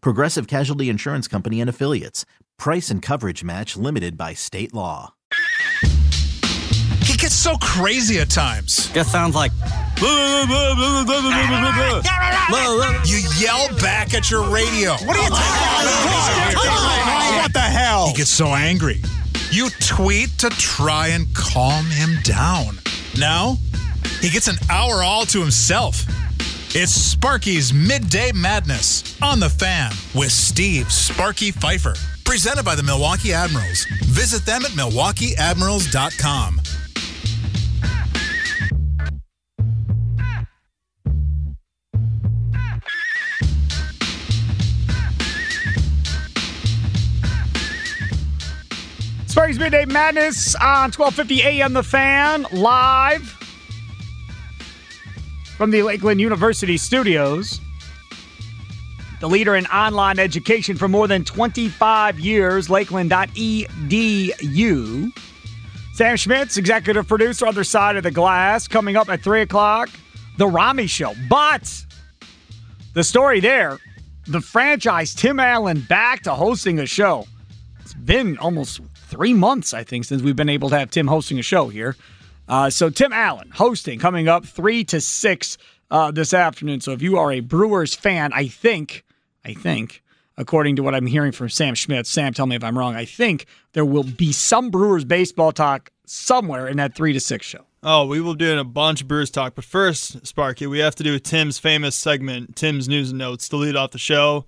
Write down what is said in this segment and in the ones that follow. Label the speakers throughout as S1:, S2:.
S1: Progressive Casualty Insurance Company and Affiliates. Price and coverage match limited by state law.
S2: He gets so crazy at times.
S3: Just sounds like.
S2: You yell back at your radio. What are you talking about?
S4: What the hell?
S2: He gets so angry. You tweet to try and calm him down. Now, he gets an hour all to himself. It's Sparky's Midday Madness on the fan with Steve Sparky Fifer. Presented by the Milwaukee Admirals. Visit them at milwaukeeadmirals.com.
S4: Sparky's Midday Madness on 1250 AM The Fan, live from the Lakeland University studios. The leader in online education for more than 25 years, lakeland.edu. Sam Schmitz, executive producer, other side of the glass, coming up at 3 o'clock. The Rami Show. But the story there, the franchise, Tim Allen back to hosting a show. It's been almost three months, I think, since we've been able to have Tim hosting a show here. Uh, so Tim Allen hosting coming up three to six uh, this afternoon. So if you are a Brewers fan, I think, I think, according to what I'm hearing from Sam Schmitz, Sam, tell me if I'm wrong. I think there will be some Brewers baseball talk somewhere in that three to six show.
S5: Oh, we will do a bunch of Brewers talk. But first, Sparky, we have to do Tim's famous segment, Tim's News and Notes, to lead off the show.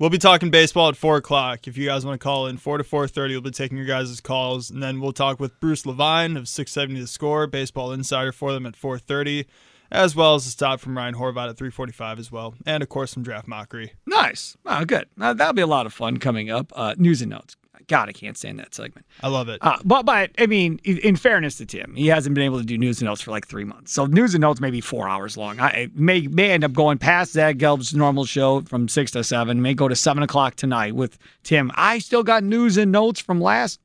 S5: We'll be talking baseball at four o'clock. If you guys want to call in, four to four thirty, we'll be taking your guys' calls, and then we'll talk with Bruce Levine of six seventy The Score, Baseball Insider, for them at four thirty, as well as a stop from Ryan Horvat at three forty five as well, and of course some draft mockery.
S4: Nice. Oh, good. Uh, that'll be a lot of fun coming up. Uh, news and notes. God, I can't stand that segment.
S5: I love it.
S4: Uh, but but I mean, in fairness to Tim, he hasn't been able to do news and notes for like three months. So news and notes may be four hours long. I may may end up going past Zach Gelb's normal show from six to seven. May go to seven o'clock tonight with Tim. I still got news and notes from last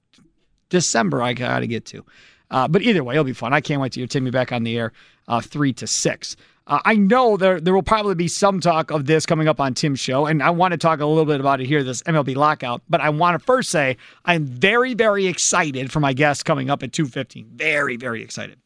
S4: December. I got to get to. Uh, but either way, it'll be fun. I can't wait to hear Timmy back on the air, uh, three to six. Uh, I know there there will probably be some talk of this coming up on Tim's show, and I want to talk a little bit about it here, this MLB lockout. But I want to first say I'm very, very excited for my guest coming up at 2:15. Very, very excited.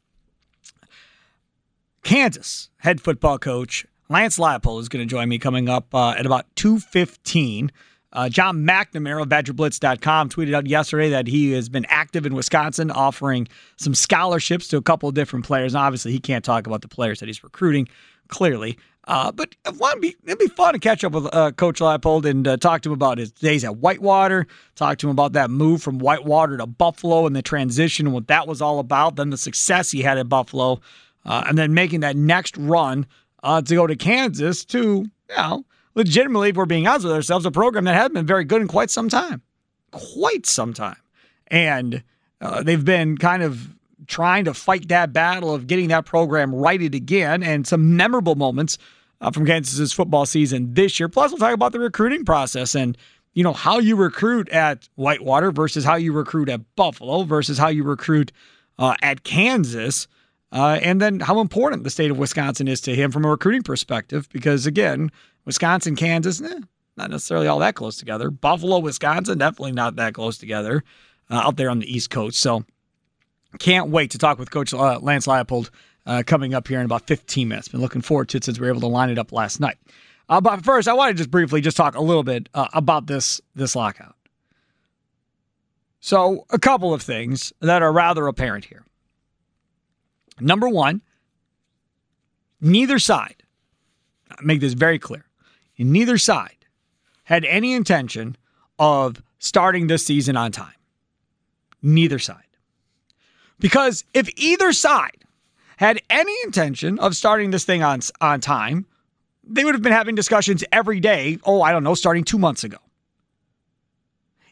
S4: Kansas head football coach Lance Leipold is going to join me coming up uh, at about 2:15. Uh, Jon McNamara of BadgerBlitz.com tweeted out yesterday that he has been active in Wisconsin, offering some scholarships to a couple of different players. And obviously, he can't talk about the players that he's recruiting, clearly. Uh, but it would be, it'd be fun to catch up with uh, Coach Leipold and uh, talk to him about his days at Whitewater, talk to him about that move from Whitewater to Buffalo and the transition, what that was all about, then the success he had at Buffalo, uh, and then making that next run uh, to go to Kansas to, you know, legitimately, if we're being honest with ourselves, a program that hasn't been very good in quite some time. Quite some time. And uh, they've been kind of trying to fight that battle of getting that program righted again and some memorable moments uh, from Kansas's football season this year. Plus, we'll talk about the recruiting process and, you know, how you recruit at Whitewater versus how you recruit at Buffalo versus how you recruit uh, at Kansas. Uh, and then how important the state of Wisconsin is to him from a recruiting perspective, because again, Wisconsin, Kansas, eh, not necessarily all that close together. Buffalo, Wisconsin, definitely not that close together uh, out there on the East Coast. So can't wait to talk with Coach uh, Lance Leipold uh, coming up here in about 15 minutes. Been looking forward to it since we were able to line it up last night. Uh, but first, I want to just briefly just talk a little bit uh, about this this lockout. So, a couple of things that are rather apparent here. Number one, neither side, make this very clear, neither side had any intention of starting this season on time. Neither side. Because if either side had any intention of starting this thing on, on time, they would have been having discussions every day. Oh, I don't know, starting two months ago.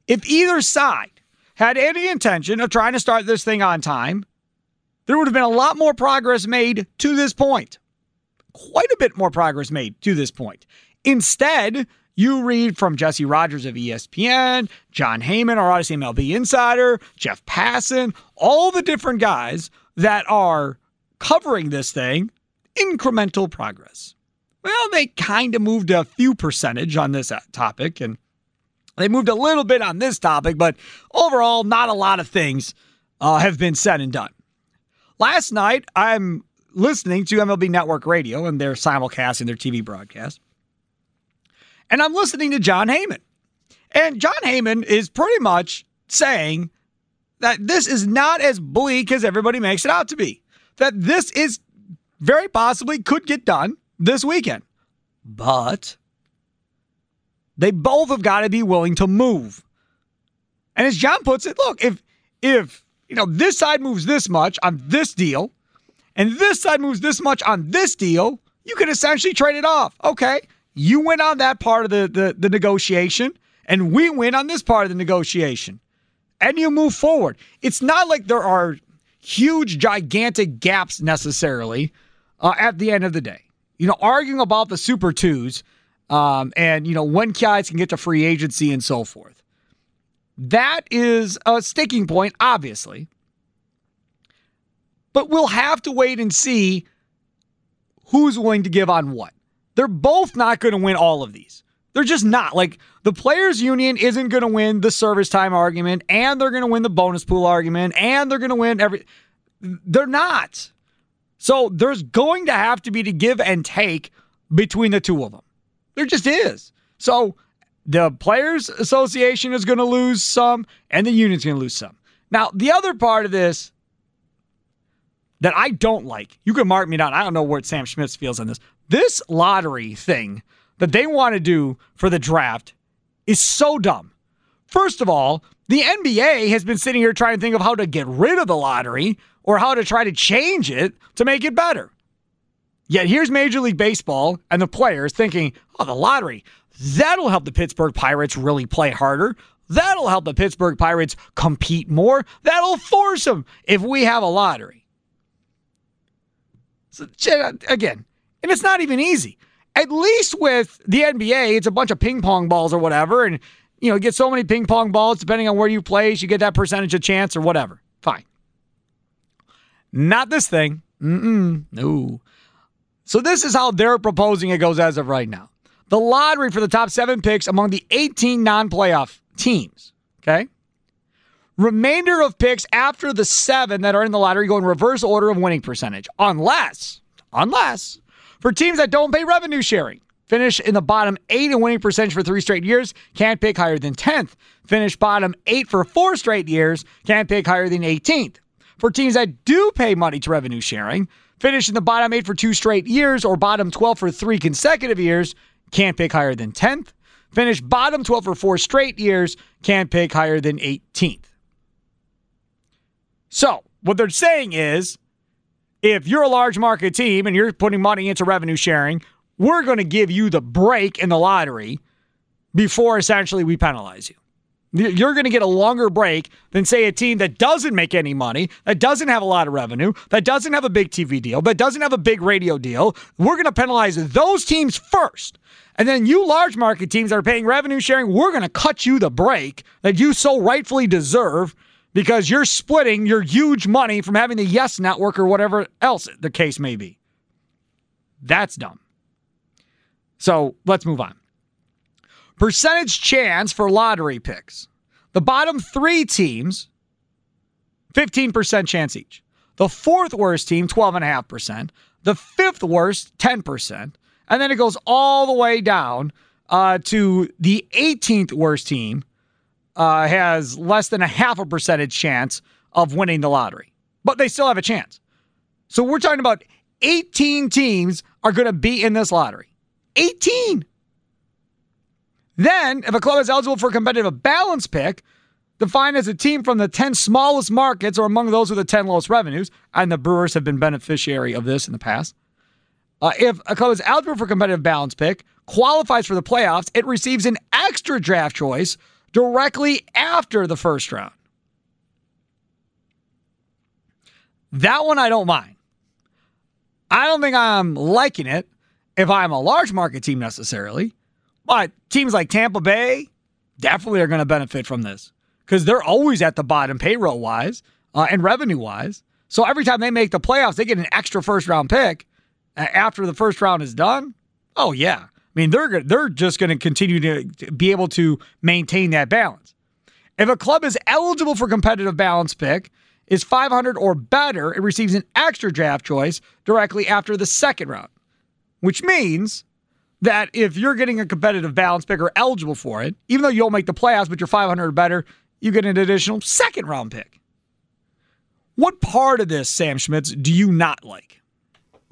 S4: If either side had any intention of trying to start this thing on time, there would have been a lot more progress made to this point. Quite a bit more progress made to this point. Instead, you read from Jesse Rogers of ESPN, Jon Heyman, our Audacy MLB insider, Jeff Passan, all the different guys that are covering this thing, incremental progress. Well, they kind of moved a few percentage on this topic and they moved a little bit on this topic, but overall, not a lot of things uh, have been said and done. Last night, I'm listening to MLB Network Radio and they're simulcasting their TV broadcast. And I'm listening to Jon Heyman. And Jon Heyman is pretty much saying that this is not as bleak as everybody makes it out to be. That this is very possibly could get done this weekend. But they both have got to be willing to move. And as John puts it, look, if if you know this side moves this much on this deal, and this side moves this much on this deal, you can essentially trade it off. Okay, you win on that part of the, the, the negotiation, and we win on this part of the negotiation. And you move forward. It's not like there are huge, gigantic gaps necessarily uh, at the end of the day. You know, arguing about the Super Twos um, and, you know, when guys can get to free agency and so forth. That is a sticking point, obviously. But we'll have to wait and see who's willing to give on what. They're both not going to win all of these. They're just not. Like the players union isn't going to win the service time argument and they're going to win the bonus pool argument and they're going to win every they're not. So there's going to have to be to give and take between the two of them. There just is. So the players association is going to lose some and the union's going to lose some. Now, the other part of this that I don't like, you can mark me down. I don't know what Sam Schmitz feels on this. This lottery thing that they want to do for the draft is so dumb. First of all, the NBA has been sitting here trying to think of how to get rid of the lottery or how to try to change it to make it better. Yet here's Major League Baseball and the players thinking, oh, the lottery, that'll help the Pittsburgh Pirates really play harder. That'll help the Pittsburgh Pirates compete more. That'll force them if we have a lottery. So, again, and it's not even easy. At least with the NBA, it's a bunch of ping pong balls or whatever. And, you know, get so many ping pong balls, depending on where you place, you get that percentage of chance or whatever. Fine. Not this thing. Mm-mm. No. So this is how they're proposing it goes as of right now. The lottery for the top seven picks among the 18 non-playoff teams. Okay. Remainder of picks after the seven that are in the lottery go in reverse order of winning percentage. Unless, unless for teams that don't pay revenue sharing, finish in the bottom eight in winning percentage for three straight years, can't pick higher than 10th. Finish bottom eight for four straight years, can't pick higher than 18th. For teams that do pay money to revenue sharing, finish in the bottom eight for two straight years or bottom 12 for three consecutive years, can't pick higher than 10th. Finish bottom 12 for four straight years, can't pick higher than 18th. So, what they're saying is if you're a large market team and you're putting money into revenue sharing, we're going to give you the break in the lottery before essentially we penalize you. You're going to get a longer break than, say, a team that doesn't make any money, that doesn't have a lot of revenue, that doesn't have a big TV deal, that doesn't have a big radio deal. We're going to penalize those teams first. And then you large market teams that are paying revenue sharing, we're going to cut you the break that you so rightfully deserve because you're splitting your huge money from having the Yes Network or whatever else the case may be. That's dumb. So let's move on. Percentage chance for lottery picks. The bottom three teams, 15% chance each. The fourth worst team, 12.5%. The fifth worst, 10%. And then it goes all the way down uh, to the 18th worst team, uh, has less than a half a percentage chance of winning the lottery, but they still have a chance. So we're talking about 18 teams are going to be in this lottery. 18. Then, if a club is eligible for a competitive balance pick, defined as a team from the 10 smallest markets or among those with the 10 lowest revenues, and the Brewers have been beneficiary of this in the past. Uh, if a club is eligible for competitive balance pick, qualifies for the playoffs, it receives an extra draft choice directly after the first round. That one I don't mind. I don't think I'm liking it if I'm a large market team necessarily, but teams like Tampa Bay definitely are going to benefit from this because they're always at the bottom payroll wise uh, and revenue wise. So every time they make the playoffs, they get an extra first round pick after the first round is done. Oh yeah, mean they're they're just going to continue to be able to maintain that balance. If a club is eligible for competitive balance pick, is 500 or better, it receives an extra draft choice directly after the second round, which means that if you're getting a competitive balance pick or eligible for it, even though you don't make the playoffs, but you're 500 or better, you get an additional second round pick. What part of this, Sam Schmitz, do you not like?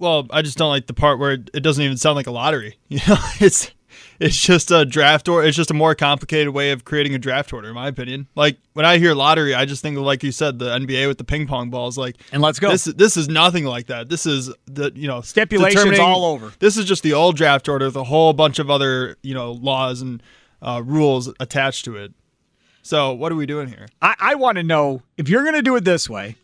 S5: Well, I just don't like the part where it doesn't even sound like a lottery. You know, it's it's just a draft order. it's just a more complicated way of creating a draft order, in my opinion. Like when I hear lottery, I just think of like you said, the NBA with the ping pong balls. Like
S4: and let's go.
S5: This this is nothing like that. This is the you know
S4: stipulations all over.
S5: This is just the old draft order with a whole bunch of other you know laws and uh, rules attached to it. So what are we doing here?
S4: I, I want to know if you're going to do it this way,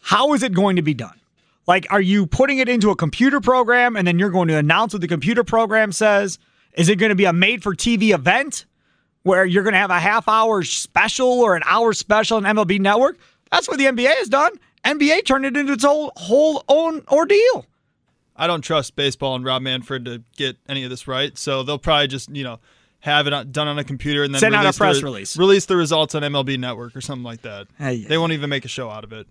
S4: how is it going to be done? Like, are you putting it into a computer program and then you're going to announce what the computer program says? Is it going to be a made for TV event where you're going to have a half hour special or an hour special on MLB Network? That's what the NBA has done. NBA turned it into its whole, whole own ordeal.
S5: I don't trust baseball and Rob Manfred to get any of this right. So they'll probably just, you know, have it done on a computer and then
S4: send out a press
S5: the,
S4: release.
S5: Release the results on MLB Network or something like that.
S4: Hey,
S5: they won't even make a show out of it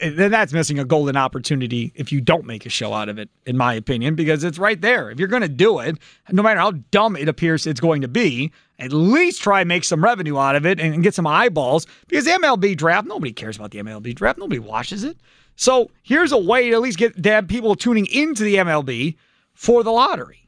S4: then that's missing a golden opportunity if you don't make a show out of it, in my opinion, because it's right there. If you're going to do it, no matter how dumb it appears it's going to be, at least try and make some revenue out of it and get some eyeballs. Because the MLB draft, nobody cares about the MLB draft. Nobody watches it. So here's a way to at least get people tuning into the MLB for the lottery.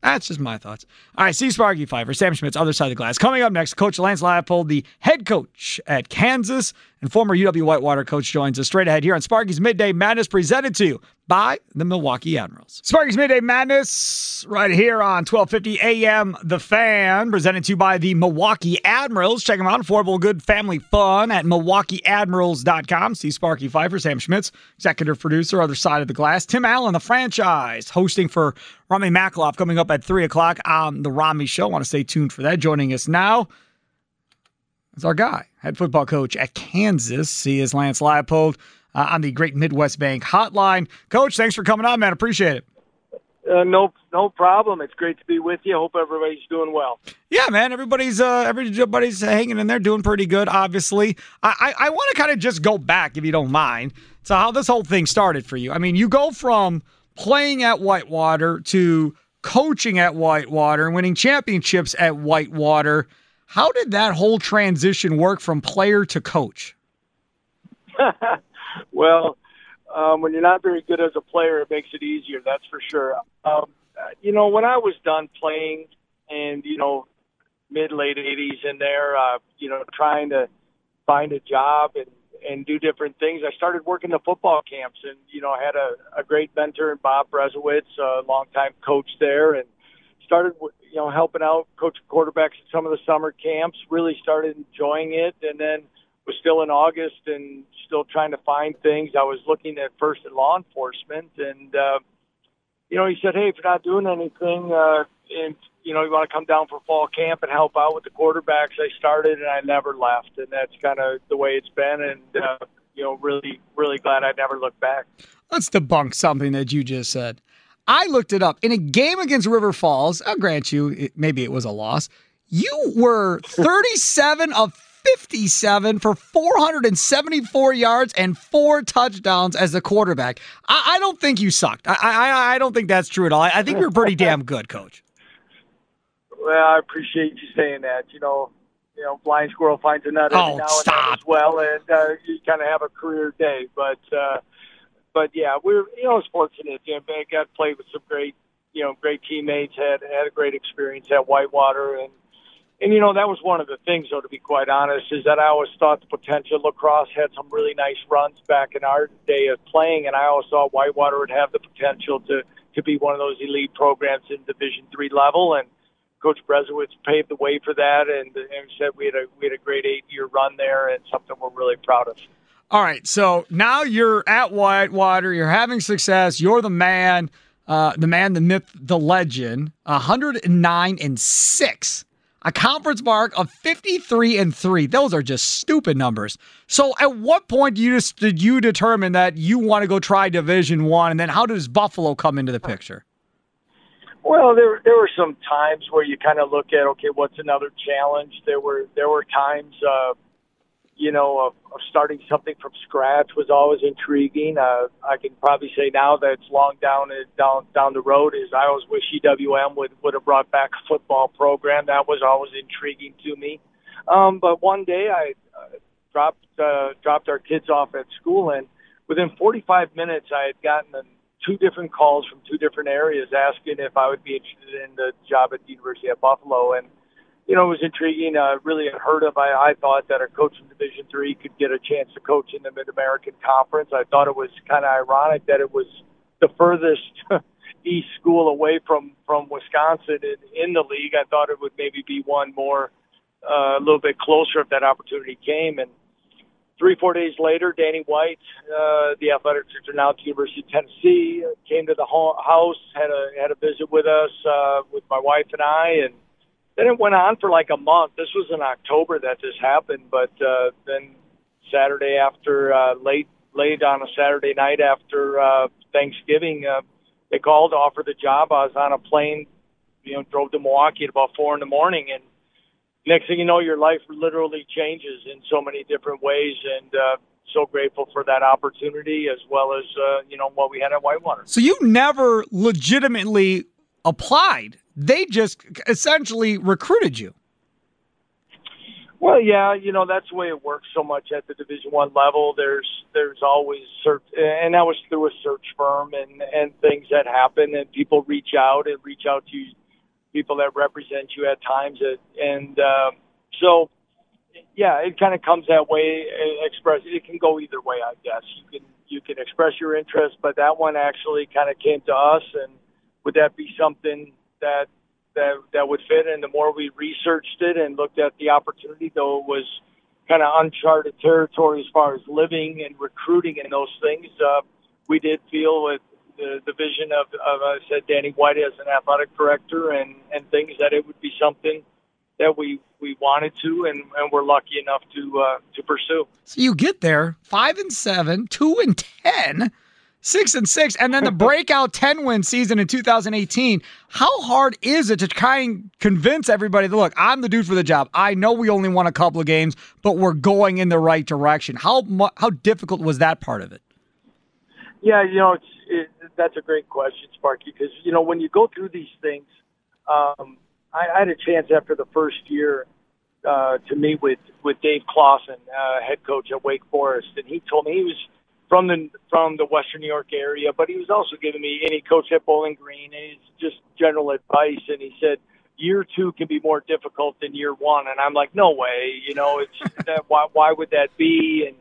S4: That's just my thoughts. All right, see Sparky Fifer, Sam Schmitz, other side of the glass. Coming up next, Coach Lance Leipold, the head coach at Kansas and former UW Whitewater coach, joins us straight ahead here on Sparky's Midday Madness, presented to you by the Milwaukee Admirals. Sparky's Midday Madness, right here on 1250 AM The Fan, presented to you by the Milwaukee Admirals. Check them out, affordable, good family fun at MilwaukeeAdmirals.com. See Sparky Fifer, Sam Schmitz, executive producer, other side of the glass. Tim Allen, the franchise, hosting for Rami Makhlouf, coming up at 3 o'clock on The Rami Show. want to stay tuned for that. Joining us now is our guy, head football coach at Kansas. He is Lance Leipold uh, on the Great Midwest Bank Hotline. Coach, thanks for coming on, man. Appreciate it.
S3: Uh, no, no problem. It's great to be with you. Hope everybody's doing well.
S4: Yeah, man. Everybody's uh, everybody's hanging in there, doing pretty good. Obviously, I I, I want to kind of just go back, if you don't mind, to how this whole thing started for you. I mean, you go from playing at Whitewater to coaching at Whitewater and winning championships at Whitewater. How did that whole transition work from player to coach?
S3: well, um, when you're not very good as a player, it makes it easier. That's for sure. Um, you know, when I was done playing, and you know, mid late '80s in there, uh, you know, trying to find a job and and do different things. I started working the football camps, and you know, I had a, a great mentor in Bob Berezowitz, a longtime coach there, and started you know helping out coach quarterbacks at some of the summer camps. Really started enjoying it, and then was still in August and still trying to find things. I was looking at first in law enforcement, and uh, you know, he said, "Hey, if you're not doing anything, uh, and you know, you want to come down for fall camp and help out with the quarterbacks." I started, and I never left, and that's kind of the way it's been. And uh, you know, really, really glad I never looked back.
S4: Let's debunk something that you just said. I looked it up in a game against River Falls. I'll grant you, it, maybe it was a loss. You were 37 of 57 for 474 yards and four touchdowns as the quarterback. I, I don't think you sucked. I, I, I don't think that's true at all. I, I think you're pretty damn good, coach.
S3: Well, I appreciate you saying that. You know, you know, blind squirrel finds a nut every
S4: Oh,
S3: now and
S4: stop.
S3: then as well, and uh, you kind of have a career day. But uh, but yeah, we're you know, I was fortunate. You know, I got played with some great you know great teammates. Had had a great experience at Whitewater, and and you know that was one of the things, though, to be quite honest, is that I always thought the potential La Crosse had some really nice runs back in our day of playing, and I always thought Whitewater would have the potential to to be one of those elite programs in Division three level, and Coach Berezowitz paved the way for that, and, and said we had a we had a great eight year run there, and something we're really proud of.
S4: All right, so now you're at Whitewater. You're having success. You're the man, uh, the man, the myth, the legend. 109 and six, a conference mark of 53 and three. Those are just stupid numbers. So, at what point do you just did you determine that you want to go try Division One, and then how does Buffalo come into the picture?
S3: Well, there there were some times where you kind of look at okay, what's another challenge? There were there were times, uh, you know, of, of starting something from scratch was always intriguing. Uh, I can probably say now that it's long down down down the road is I always wish UWM would would have brought back a football program. That was always intriguing to me. Um, but one day I uh, dropped uh, dropped our kids off at school, and within 45 minutes I had gotten an two different calls from two different areas asking if I would be interested in the job at the University of Buffalo. And, you know, it was intriguing, uh, really unheard of. I, I thought that a coach in Division three could get a chance to coach in the Mid American Conference. I thought it was kind of ironic that it was the furthest east school away from, from Wisconsin in, in the league. I thought it would maybe be one more, uh, a little bit closer if that opportunity came. And, three, four days later, Danny White, uh, the athletic director now at the University of Tennessee, came to the ho- house, had a had a visit with us, uh, with my wife and I, and then it went on for like a month. This was in October that this happened, but uh, then Saturday after uh, late late on a Saturday night after uh, Thanksgiving, uh, they called to offer the job. I was on a plane, you know, drove to Milwaukee at about four in the morning, and next thing you know, your life literally changes in so many different ways, and uh, so grateful for that opportunity as well as uh, you know what we had at Whitewater.
S4: So you never legitimately applied. They just essentially recruited you.
S3: Well, yeah, you know that's the way it works so much at the Division One level. There's there's always search, and that was through a search firm and and things that happen, and people reach out and reach out to people that represent you at times, and um, so yeah, it kind of comes that way. uh, Express it can go either way, I guess. You can you can express your interest, but that one actually kind of came to us, and would that be something that that that would fit? And the more we researched it and looked at the opportunity, though it was kind of uncharted territory as far as living and recruiting and those things, uh, we did feel with the, the vision of, of I said Danny White as an athletic director and and things that it would be something that we we wanted to and, and we're lucky enough to uh, to pursue.
S4: So you get there, five and seven, two and ten, six and six, and then the breakout ten win season in 2018. How hard is it to try and convince everybody that look, I'm the dude for the job. I know we only won a couple of games, but we're going in the right direction. How mu- how difficult was that part of it?
S3: Yeah, you know, it's it, that's a great question, Sparky, because you know when you go through these things, um, I, I had a chance after the first year uh, to meet with with Dave Clawson, uh, head coach at Wake Forest, and he told me he was from the from the Western New York area, but he was also giving me and he coached at Bowling Green, and it's just general advice, and he said year two can be more difficult than year one, and I'm like, no way, you know, it's that why why would that be? And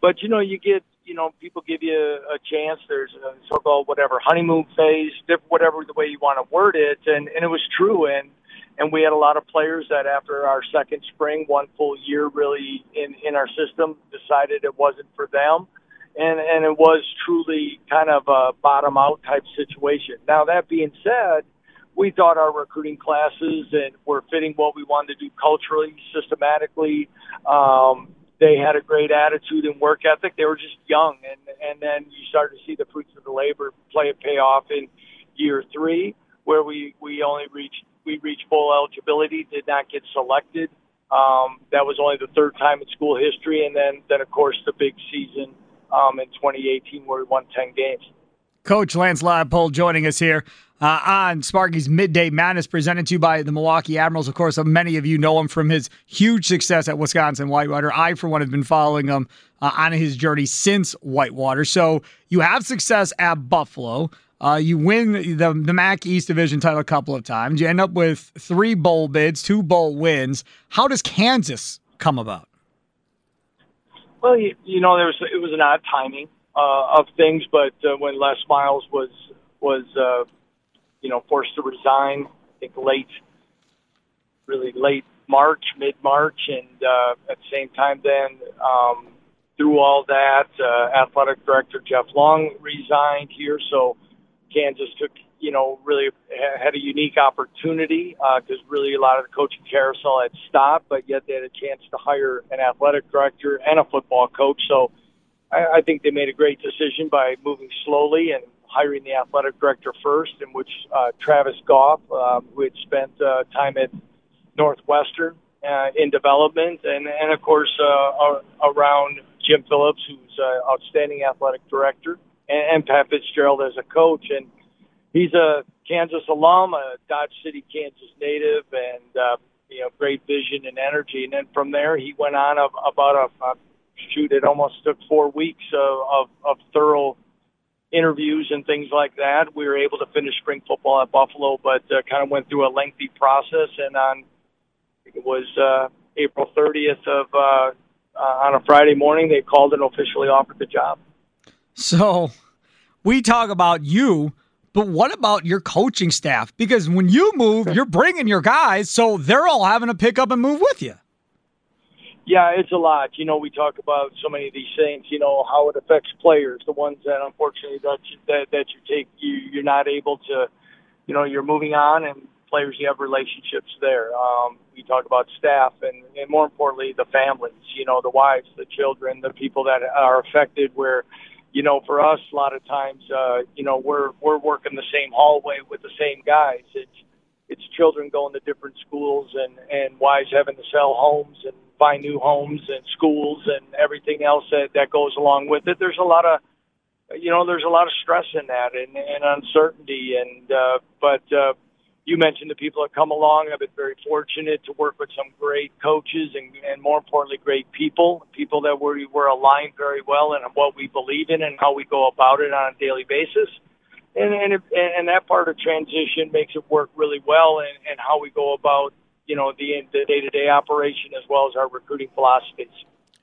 S3: but you know, you get you know, people give you a chance. There's a so-called whatever honeymoon phase, whatever the way you want to word it, and and it was true. And and we had a lot of players that after our second spring, one full year really in in our system, decided it wasn't for them, and and it was truly kind of a bottom out type situation. Now that being said. We thought our recruiting classes and were fitting what we wanted to do culturally, systematically, um, they had a great attitude and work ethic. They were just young, and and then you start to see the fruits of the labor play pay off in year three, where we we only reached we reached full eligibility, did not get selected. Um, that was only the third time in school history, and then then of course the big season um, in 2018 where we won 10 games.
S4: Coach Lance Leipold joining us here uh, on Sparky's Midday Madness, presented to you by the Milwaukee Admirals. Of course, many of you know him from his huge success at Wisconsin Whitewater. I, for one, have been following him uh, on his journey since Whitewater. So you have success at Buffalo. Uh, you win the, the MAC East Division title a couple of times. You end up with three bowl bids, two bowl wins. How does Kansas come about?
S3: Well, you, you know, there was it was an odd timing uh, of things, but uh, when Les Miles was was uh, you know forced to resign, I think late, really late March, mid March, and uh, at the same time, then um, through all that, uh, athletic director Jeff Long resigned here, so Kansas took you know, really had a unique opportunity because uh, really a lot of the coaching carousel had stopped, but yet they had a chance to hire an athletic director and a football coach. So I, I think they made a great decision by moving slowly and hiring the athletic director first, in which uh, Travis Goff, um, who had spent uh, time at Northwestern uh, in development, and and of course uh, around Jim Phillips, who's an outstanding athletic director, and, and Pat Fitzgerald as a coach, and he's a Kansas alum, a Dodge City, Kansas native, and uh, you know, great vision and energy. And then from there, he went on about a, a shoot. It almost took four weeks of, of, of thorough interviews and things like that. We were able to finish spring football at Buffalo, but uh, kind of went through a lengthy process. And on it was uh, April 30th of uh, uh, on a Friday morning, they called and officially offered the job.
S4: So we talk about you but what about your coaching staff? Because when you move, you're bringing your guys, so they're all having to pick up and move with you.
S3: Yeah, it's a lot. You know, we talk about so many of these things. You know how it affects players, the ones that unfortunately that you, that that you take you you're not able to. You know, you're moving on, and players you have relationships there. Um, we talk about staff, and and more importantly, the families. You know, the wives, the children, the people that are affected. Where you know, for us, a lot of times, uh, you know, we're we're working the same hallway with the same guys. It's it's children going to different schools and and wives having to sell homes and buy new homes and schools and everything else that that goes along with it. There's a lot of you know, there's a lot of stress in that and, and uncertainty and uh but uh you mentioned the people that come along. I've been very fortunate to work with some great coaches and, and more importantly, great people, people that we were aligned very well in what we believe in and how we go about it on a daily basis. And, and, it, and that part of transition makes it work really well and, and how we go about, you know, the, the day-to-day operation as well as our recruiting philosophies.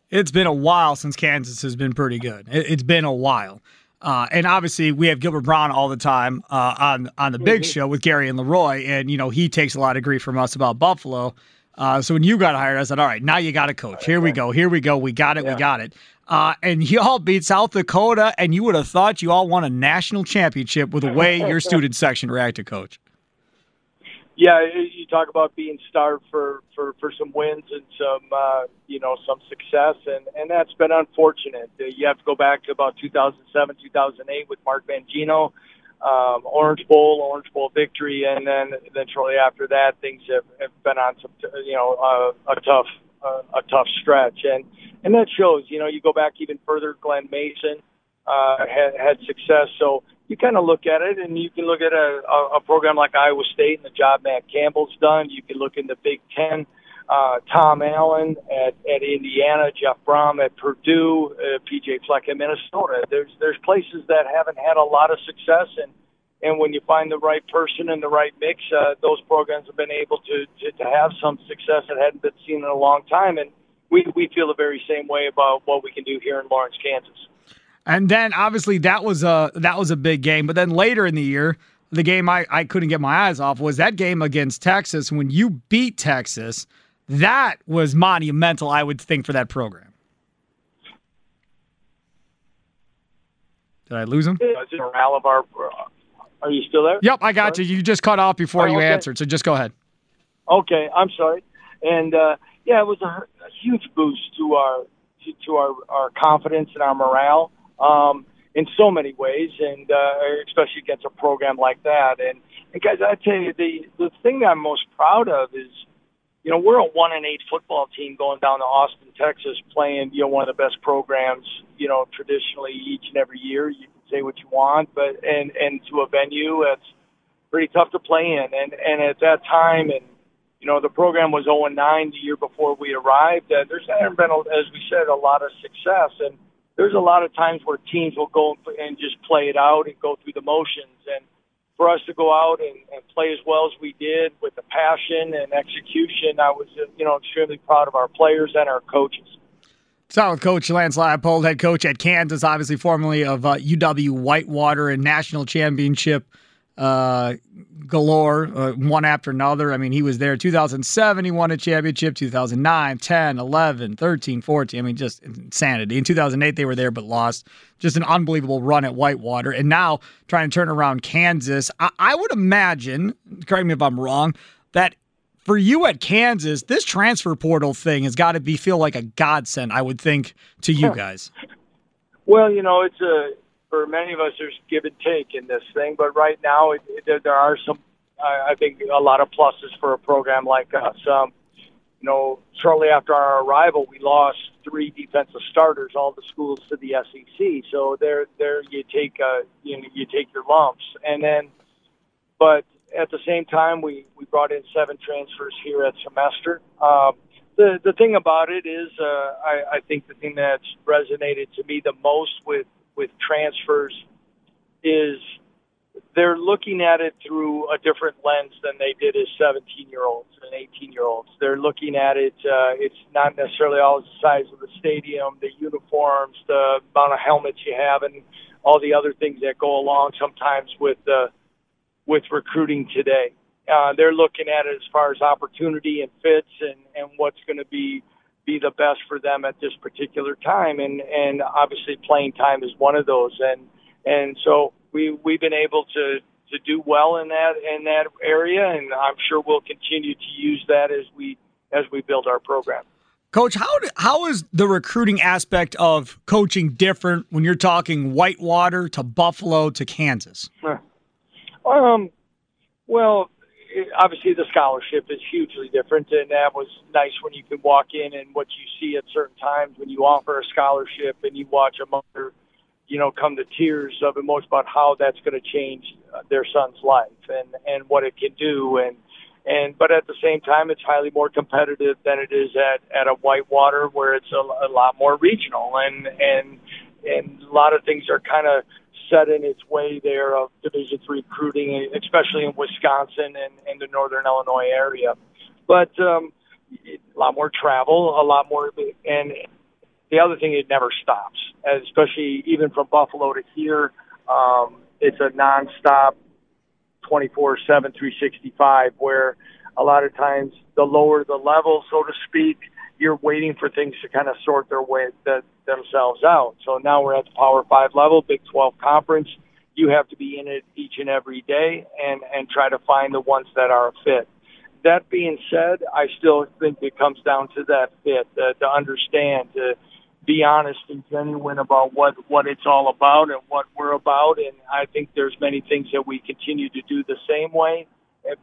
S4: It's been a while since Kansas has been pretty good. It's been a while. Uh, and obviously, we have Gilbert Brown all the time uh, on on the big mm-hmm. show with Gary and Leroy, and you know he takes a lot of grief from us about Buffalo. Uh, so when you got hired, I said, "All right, now you got a coach. Here we go. Here we go. We got it. Yeah. We got it." Uh, and you all beat South Dakota, and you would have thought you all won a national championship with the way your student section reacted, Coach
S3: yeah, you talk about being starved for for for some wins and some uh, you know some success, and and that's been unfortunate. You have to go back to about 2007, 2008 with Mark Mangino, um, Orange Bowl, Orange Bowl victory, and then then shortly after that, things have, have been on some you know uh, a tough uh, a tough stretch, and and that shows. You know, you go back even further, Glen Mason uh, had had success, so you kind of look at it, and you can look at a, a, program like Iowa State and the job Matt Campbell's done. You can look in the Big Ten, uh, Tom Allen at, at Indiana, Jeff Brohm at Purdue, uh, PJ Fleck at Minnesota. There's there's places that haven't had a lot of success, and and when you find the right person and the right mix, uh, those programs have been able to, to to have some success that hadn't been seen in a long time. And we we feel the very same way about what we can do here in Lawrence, Kansas.
S4: And then obviously that was a that was a big game. But then later in the year, the game I, I couldn't get my eyes off was that game against Texas when you beat Texas. That was monumental, I would think, for that program. Did I lose him?
S3: Morale. Are you still there?
S4: Yep, I got sorry? you. You just cut off before oh, you answered, so just go ahead.
S3: Okay, I'm sorry. And uh, yeah, it was a, a huge boost to our to, to our, our confidence and our morale um, in so many ways, and uh, especially against a program like that. And, and guys, I tell you, the the thing that I'm most proud of is, you know, we're a one and eight football team going down to Austin, Texas, playing you know one of the best programs, you know, traditionally each and every year. You can say what you want, but and and to a venue that's pretty tough to play in. And and at that time, and you know, the program was 0 9 the year before we arrived. Uh, there's hasn't been, as we said, a lot of success, and there's a lot of times where teams will go and just play it out and go through the motions. And for us to go out and, and play as well as we did with the passion and execution, I was, you know, extremely proud of our players and our coaches.
S4: Start with Coach Lance Leipold, head coach at Kansas, obviously formerly of uh, UW Whitewater and national championship uh, galore, uh, one after another. I mean, he was there 2007, he won a championship, 2009, 10, 11, 13, 14. I mean, just insanity. In 2008, they were there but lost. Just an unbelievable run at Whitewater. And now trying to turn around Kansas. I, I would imagine, correct me if I'm wrong, that for you at Kansas, this transfer portal thing has got to be feel like a godsend, I would think, to you guys.
S3: Well, you know, it's a for many of us, there's give and take in this thing. But right now, it, it, there are some, I, I think, a lot of pluses for a program like us. Um, you know, shortly after our arrival, we lost three defensive starters, all the schools to the SEC. So there, there you take, uh, you know, you take your lumps, and then, but at the same time, we we brought in seven transfers here at semester. Um, the the thing about it is, uh, I, I think the thing that's resonated to me the most with with transfers is they're looking at it through a different lens than they did as 17 year olds and 18 year olds. They're looking at it, uh, it's not necessarily always the size of the stadium, the uniforms, the amount of helmets you have, and all the other things that go along sometimes with, uh, with recruiting today. Uh, they're looking at it as far as opportunity and fits and, and what's going to be be the best for them at this particular time. And, and obviously playing time is one of those. And, and so we, we've been able to, to do well in that, in that area. And I'm sure we'll continue to use that as we, as we build our program.
S4: Coach, how do, how is the recruiting aspect of coaching different when you're talking Whitewater to Buffalo to Kansas?
S3: Um, well, obviously the scholarship is hugely different, and that was nice when you can walk in and what you see at certain times when you offer a scholarship and you watch a mother, you know, come to tears of emotion about how that's going to change their son's life and and what it can do. And and but at the same time it's highly more competitive than it is at at a whitewater where it's a, a lot more regional. And and and a lot of things are kind of set in its way there of Division three recruiting, especially in Wisconsin and, and the Northern Illinois area. But um, a lot more travel, a lot more, and the other thing, it never stops. Especially even from Buffalo to here, um, it's a nonstop, 24/7, 365. Where a lot of times, the lower the level, so to speak, you're waiting for things to kind of sort their way the, themselves out. So now we're at the Power Five level, Big 12 conference. You have to be in it each and every day and and try to find the ones that are a fit. That being said, I still think it comes down to that fit, uh, to understand, to be honest and genuine about what what it's all about and what we're about. And I think there's many things that we continue to do the same way,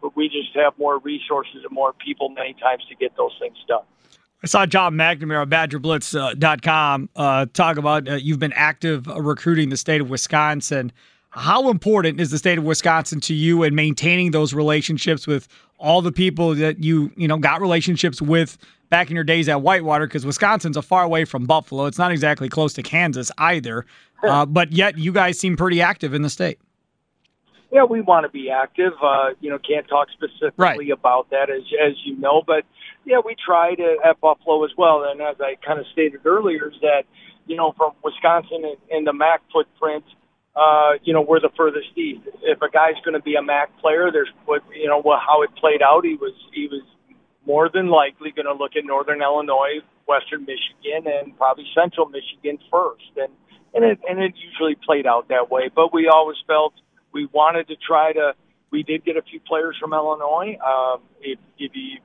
S3: but we just have more resources and more people many times to get those things done.
S4: I saw Jon McNamara of BadgerBlitz.com uh, talk about uh, you've been active recruiting the state of Wisconsin. How important is the state of Wisconsin to you in maintaining those relationships with all the people that you you know got relationships with back in your days at Whitewater? Because Wisconsin's a far away from Buffalo. It's not exactly close to Kansas either. Uh, but yet you guys seem pretty active in the state.
S3: Yeah, we want to be active. Uh, you know, can't talk specifically
S4: right.
S3: about that as as you know, but yeah, we tried at Buffalo as well. And as I kind of stated earlier, is that you know from Wisconsin and, and the MAC footprint, uh, you know we're the furthest east. If a guy's going to be a MAC player, there's what you know how it played out. He was he was more than likely going to look at Northern Illinois, Western Michigan, and probably Central Michigan first. And and it and it usually played out that way. But we always felt we wanted to try to. We did get a few players from Illinois. Um, if, if you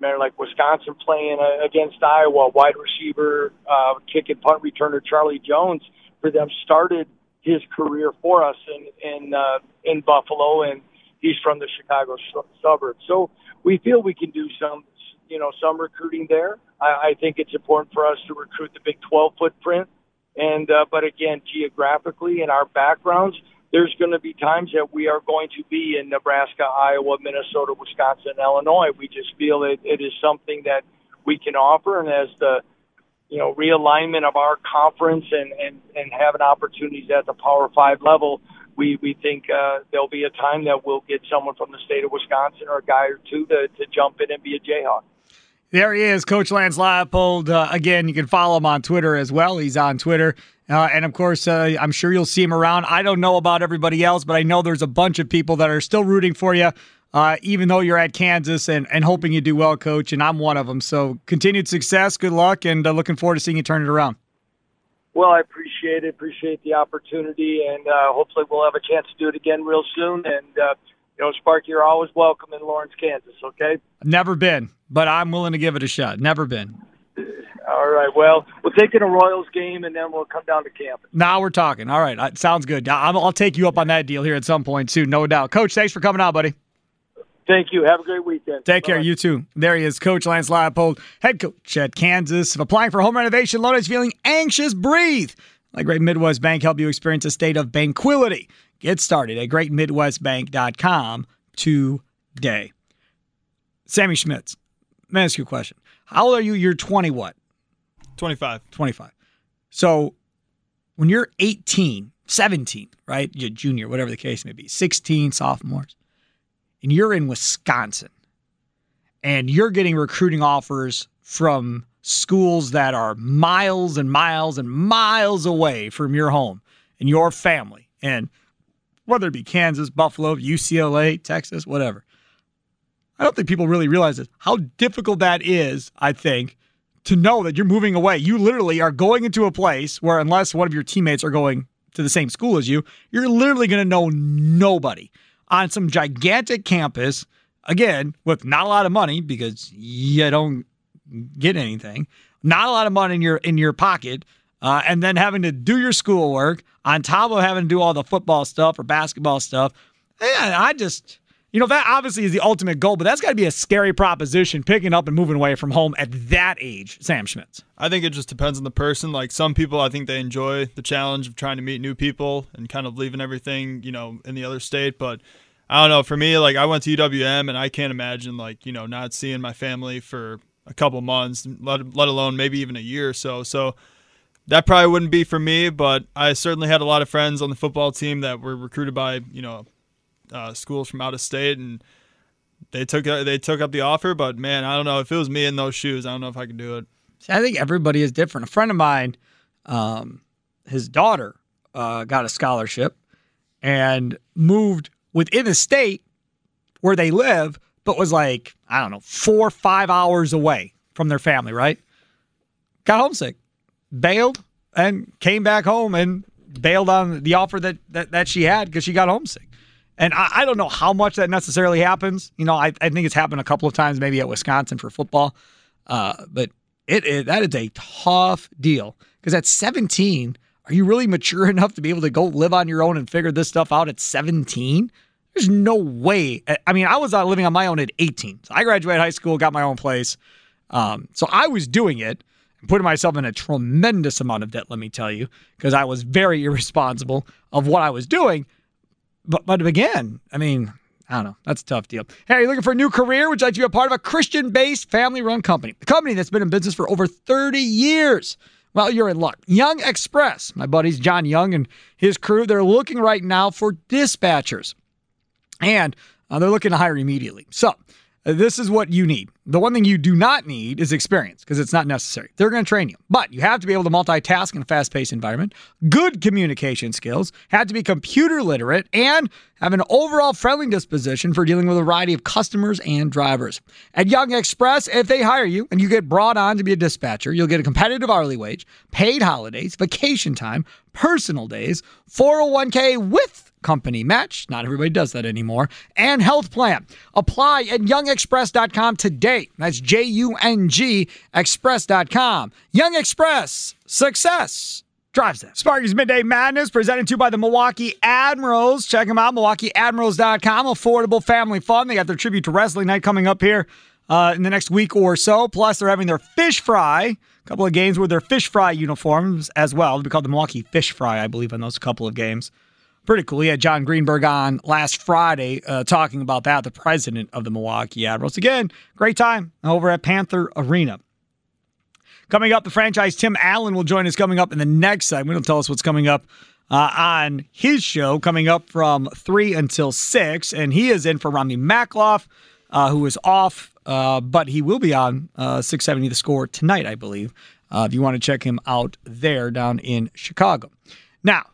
S3: matter like Wisconsin playing uh, against Iowa, wide receiver, uh, kick and punt returner Charlie Jones for them started his career for us in in uh, in Buffalo, and he's from the Chicago suburbs. So we feel we can do some, you know, some recruiting there. I, I think it's important for us to recruit the Big 12 footprint, and uh, but again, geographically and our backgrounds, there's going to be times that we are going to be in Nebraska, Iowa, Minnesota, Wisconsin, Illinois. We just feel it, it is something that we can offer, and as the you know realignment of our conference and and and having opportunities at the Power Five level, we we think uh, there'll be a time that we'll get someone from the state of Wisconsin or a guy or two to to jump in and be a Jayhawk.
S4: There he is, Coach Lance Leipold. Uh, again, you can follow him on Twitter as well. He's on Twitter. Uh, and of course, uh, I'm sure you'll see him around. I don't know about everybody else, but I know there's a bunch of people that are still rooting for you, uh, even though you're at Kansas and, and hoping you do well, Coach. And I'm one of them. So continued success, good luck, and uh, looking forward to seeing you turn it around.
S3: Well, I appreciate it. Appreciate the opportunity, and uh, hopefully we'll have a chance to do it again real soon. And uh, you know, Sparky, you're always welcome in Lawrence, Kansas. Okay.
S4: Never been, but I'm willing to give it a shot. Never been.
S3: All right. Well, we'll take in a Royals game, and then we'll come down to camp.
S4: Now we're talking. All right. Sounds good. I'll, I'll take you up on that deal here at some point soon, no doubt. Coach, thanks for coming out, buddy.
S3: Thank you. Have a great weekend.
S4: Take care.
S3: Bye-bye.
S4: You too. There he is, Coach Lance Leipold, head coach at Kansas. If applying for home renovation loan is feeling anxious, breathe. Let Great Midwest Bank help you experience a state of banquility. Get started at greatmidwestbank.com today. Sammy Schmitz, let me ask you a question. How old are you? You're 20 what?
S5: 25.
S4: 25. So when you're 18, 17, right? You're junior, whatever the case may be, 16, sophomores, and you're in Wisconsin and you're getting recruiting offers from schools that are miles and miles and miles away from your home and your family, and whether it be Kansas, Buffalo, UCLA, Texas, whatever. I don't think people really realize this, how difficult that is, I think, to know that you're moving away. You literally are going into a place where, unless one of your teammates are going to the same school as you, you're literally going to know nobody on some gigantic campus. Again, with not a lot of money because you don't get anything, not a lot of money in your in your pocket, uh, and then having to do your schoolwork on top of having to do all the football stuff or basketball stuff. And I just you know, that obviously is the ultimate goal, but that's got to be a scary proposition picking up and moving away from home at that age, Sam Schmitz.
S5: I think it just depends on the person. Like some people, I think they enjoy the challenge of trying to meet new people and kind of leaving everything, you know, in the other state. But I don't know. For me, like I went to UWM and I can't imagine, like, you know, not seeing my family for a couple months, let, let alone maybe even a year or so. So that probably wouldn't be for me, but I certainly had a lot of friends on the football team that were recruited by, you know, uh, schools from out of state, and they took they took up the offer. But man, I don't know if it was me in those shoes. I don't know if I could do it.
S4: See, I think everybody is different. A friend of mine, um, his daughter uh, got a scholarship and moved within the state where they live, but was like I don't know four or five hours away from their family. Right? Got homesick, bailed, and came back home and bailed on the offer that that, that she had because she got homesick. And I, I, don't know how much that necessarily happens. You know, I, I, think it's happened a couple of times, maybe at Wisconsin for football. Uh, but it, it, that is a tough deal because at 17, are you really mature enough to be able to go live on your own and figure this stuff out at 17? There's no way. I mean, I was uh, living on my own at 18. So I graduated high school, got my own place. Um, so I was doing it and putting myself in a tremendous amount of debt, let me tell you, because I was very irresponsible of what I was doing. But but again, I mean, I don't know. That's a tough deal. Hey, are you looking for a new career? Would you like to be a part of a Christian-based, family-run company? A company that's been in business for over 30 years. Well, you're in luck. Jung Express, my buddies John Jung and his crew, they're looking right now for dispatchers. And uh, they're looking to hire immediately. So, uh, this is what you need. The one thing you do not need is experience because it's not necessary. They're going to train you, but you have to be able to multitask in a fast paced environment, good communication skills, have to be computer literate, and have an overall friendly disposition for dealing with a variety of customers and drivers. At Jung Express, if they hire you and you get brought on to be a dispatcher, you'll get a competitive hourly wage, paid holidays, vacation time, personal days, 401k with company match. Not everybody does that anymore. And health plan. Apply at jungexpress.com today. That's J U N G express.com. Jung Express. Success drives them. Sparky's Midday Madness presented to you by the Milwaukee Admirals. Check them out, milwaukeeadmirals.com. Affordable family fun. They got their tribute to wrestling night coming up here uh, in the next week or so. Plus, they're having their fish fry. A couple of games with their fish fry uniforms as well. They'll be called the Milwaukee Fish Fry, I believe, in those couple of games. Pretty cool. He had John Greenberg on last Friday uh, talking about that, the president of the Milwaukee Admirals. Again, great time over at Panther Arena. Coming up, the franchise Tim Allen will join us coming up in the next segment. He'll tell us what's coming up uh, on his show, coming up from 3 until 6. And he is in for Rami Makhlouf, uh, who is off, uh, but he will be on uh, 670 The Score tonight, I believe, uh, if you want to check him out there down in Chicago. Now,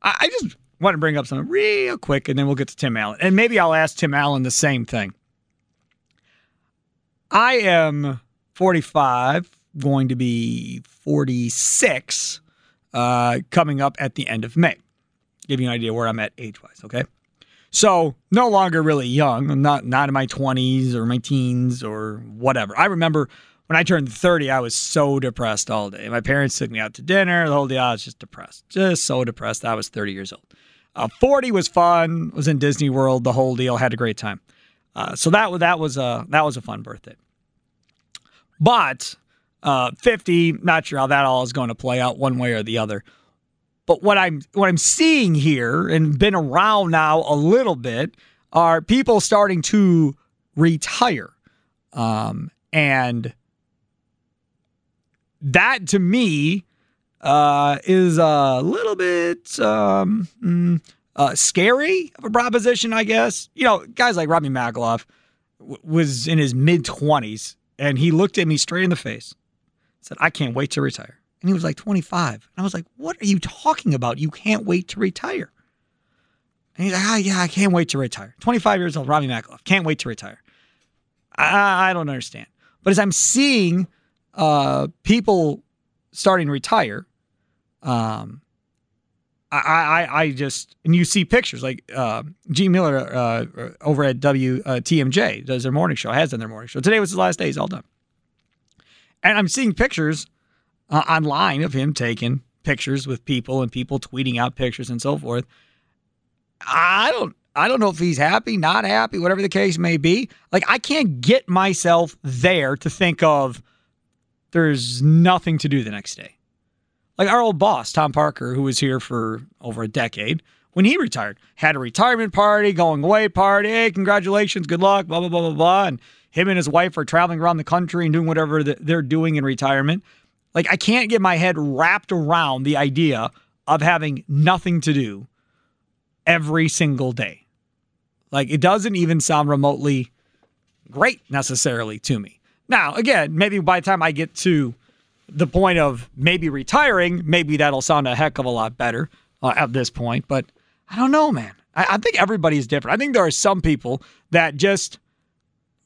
S4: I, I just want to bring up something real quick, and then we'll get to Tim Allen. And maybe I'll ask Tim Allen the same thing. I am 45, going to be 46 uh, coming up at the end of May. Give you an idea where I'm at age wise, okay? So no longer really young. I'm not not in my 20s or my teens or whatever. I remember when I turned 30, I was so depressed all day. My parents took me out to dinner. The whole day I was just depressed, just so depressed. I was 30 years old. Uh, 40 was fun. Was in Disney World. The whole deal. Had a great time. Uh, so that that was a that was a fun birthday. But uh, 50, not sure how that all is going to play out one way or the other. But what I'm what I'm seeing here and been around now a little bit are people starting to retire, um, and that to me uh, is a little bit um, mm, uh, scary of a proposition, I guess. You know, guys like Robbie Makhlouf w- was in his mid 20s, and he looked at me straight in the face, said, I can't wait to retire. And he was like 25. And I was like, What are you talking about? You can't wait to retire. And he's like, Ah, yeah, I can't wait to retire. 25 years old, Robbie Makhlouf, can't wait to retire. I, I don't understand. But as I'm seeing uh, people starting to retire, um, I, I, I just and you see pictures like uh, Gene Mueller uh, over at WTMJ does their morning show, has done their morning show. Today was his last day; he's all done. And I'm seeing pictures uh, online of him taking pictures with people and people tweeting out pictures and so forth. I don't I don't know if he's happy, not happy, whatever the case may be. Like I can't get myself there to think of there's nothing to do the next day. Like our old boss, Tom Parker, who was here for over a decade, when he retired, had a retirement party, going away party. Hey, congratulations, good luck, blah, blah, blah, blah, blah. And him and his wife are traveling around the country and doing whatever they're doing in retirement. Like, I can't get my head wrapped around the idea of having nothing to do every single day. Like, it doesn't even sound remotely great necessarily to me. Now, again, maybe by the time I get to the point of maybe retiring, maybe that'll sound a heck of a lot better uh, at this point. But I don't know, man. I, I think everybody's different. I think there are some people that just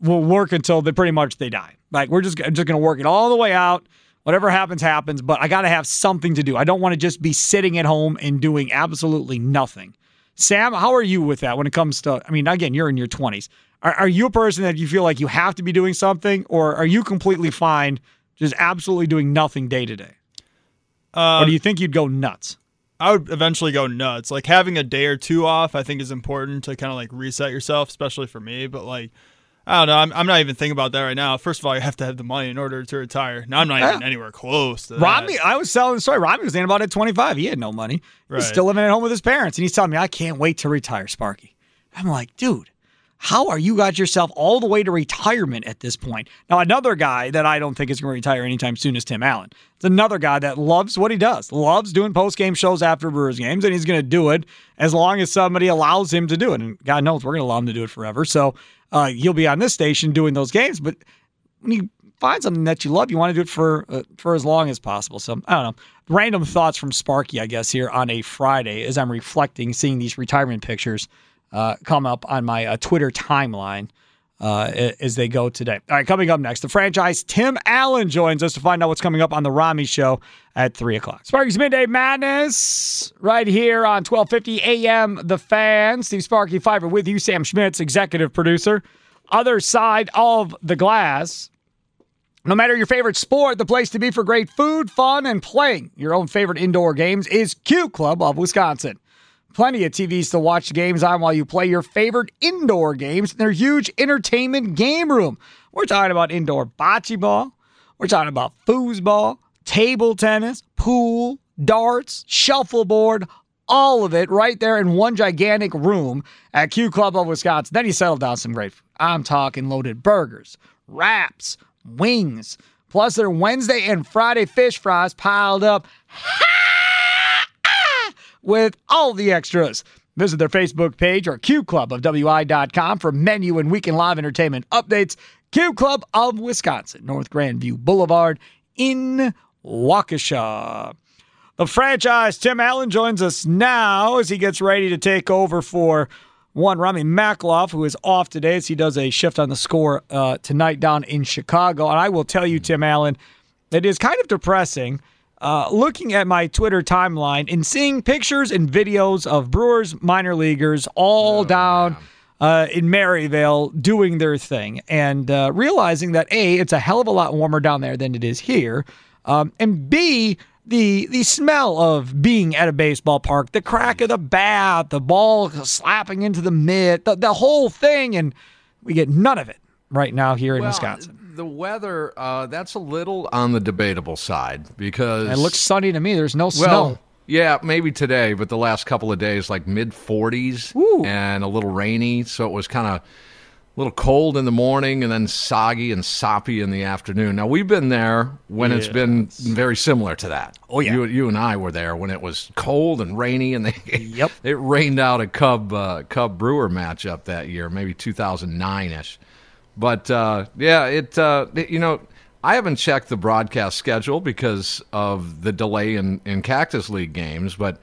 S4: will work until they pretty much they die. Like we're just just to work it all the way out. Whatever happens, happens. But I got to have something to do. I don't want to just be sitting at home and doing absolutely nothing. Sam, how are you with that when it comes to? I mean, again, you're in your 20s. Are, are you a person that you feel like you have to be doing something, or are you completely fine just absolutely doing nothing day to day?
S5: Uh,
S4: Or do you think you'd go nuts?
S5: I would eventually go nuts. Like having a day or two off, I think is important to kind of like reset yourself, especially for me. But like, I don't know. I'm, I'm not even thinking about that right now. First of all, you have to have the money in order to retire. Now I'm not even anywhere close to that.
S4: Robbie, I was telling the story. Robbie was in about at 25. He had no money.
S5: Right.
S4: still living at home with his parents. And he's telling me, I can't wait to retire, Sparky. I'm like, dude, how are you got yourself all the way to retirement at this point? Now, another guy that I don't think is going to retire anytime soon is Tim Allen. It's another guy that loves what he does, loves doing post game shows after Brewers games, and he's going to do it as long as somebody allows him to do it. And God knows we're going to allow him to do it forever. So uh, he'll be on this station doing those games. But when you find something that you love, you want to do it for uh, for as long as possible. So I don't know. Random thoughts from Sparky, I guess, here on a Friday as I'm reflecting, seeing these retirement pictures uh, come up on my uh, Twitter timeline uh, as they go today. All right, coming up next, the franchise Tim Allen joins us to find out what's coming up on the Rami Show at three o'clock. Sparky's Midday Madness right here on 1250 AM. The Fan. Steve Sparky Fifer with you. Sam Schmitz, executive producer. Other side of the glass. No matter your favorite sport, the place to be for great food, fun, and playing your own favorite indoor games is Q Club of Wisconsin. Plenty of TVs to watch games on while you play your favorite indoor games in their huge entertainment game room. We're talking about indoor bocce ball. We're talking about foosball, table tennis, pool, darts, shuffleboard, all of it right there in one gigantic room at Q Club of Wisconsin. Then you settle down some great food. I'm talking loaded burgers, wraps, wings, plus their Wednesday and Friday fish fries piled up with all the extras. Visit their Facebook page or Q Club of qclubofwi.com for menu and weekend live entertainment updates. Q Club of Wisconsin, North Grandview Boulevard in Waukesha. The franchise, Tim Allen, joins us now as he gets ready to take over for one Rami Makhlouf, who is off today as he does a shift on the score uh, tonight down in Chicago. And I will tell you, Tim Allen, it is kind of depressing uh, looking at my Twitter timeline and seeing pictures and videos of Brewers minor leaguers all down uh, in Maryvale doing their thing and uh, realizing that A, it's a hell of a lot warmer down there than it is here. Um, and B, the the smell of being at a baseball park, the crack of the bat, the ball slapping into the mitt, the, the whole thing, and we get none of it right now here in
S6: Well,
S4: Wisconsin.
S6: The weather, uh, that's a little on the debatable side because
S4: It looks sunny to me. There's no snow.
S6: well, yeah, maybe today, but the last couple of days, like mid 40s
S4: Ooh.
S6: and a little rainy, so it was kind of a little cold in the morning and then soggy and soppy in the afternoon. Now we've been there when it's been very similar to that.
S4: Oh, yeah.
S6: you, you and I were there when it was cold and rainy, and they
S4: Yep.
S6: it rained out a Cub uh, Cub Brewer matchup that year, maybe 2009 ish. But uh, yeah, it, uh, you know I haven't checked the broadcast schedule because of the delay in, in Cactus League games, but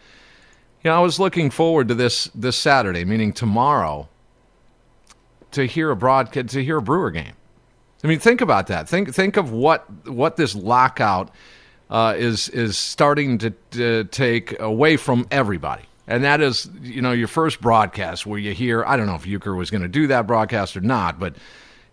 S6: you know I was looking forward to this this Saturday, meaning tomorrow, to hear a broadcast to hear a Brewer game. I mean, think about that. Think think of what what this lockout uh, is is starting to, to take away from everybody, and that is you know your first broadcast where you hear. I don't know if Uecker was going to do that broadcast or not, but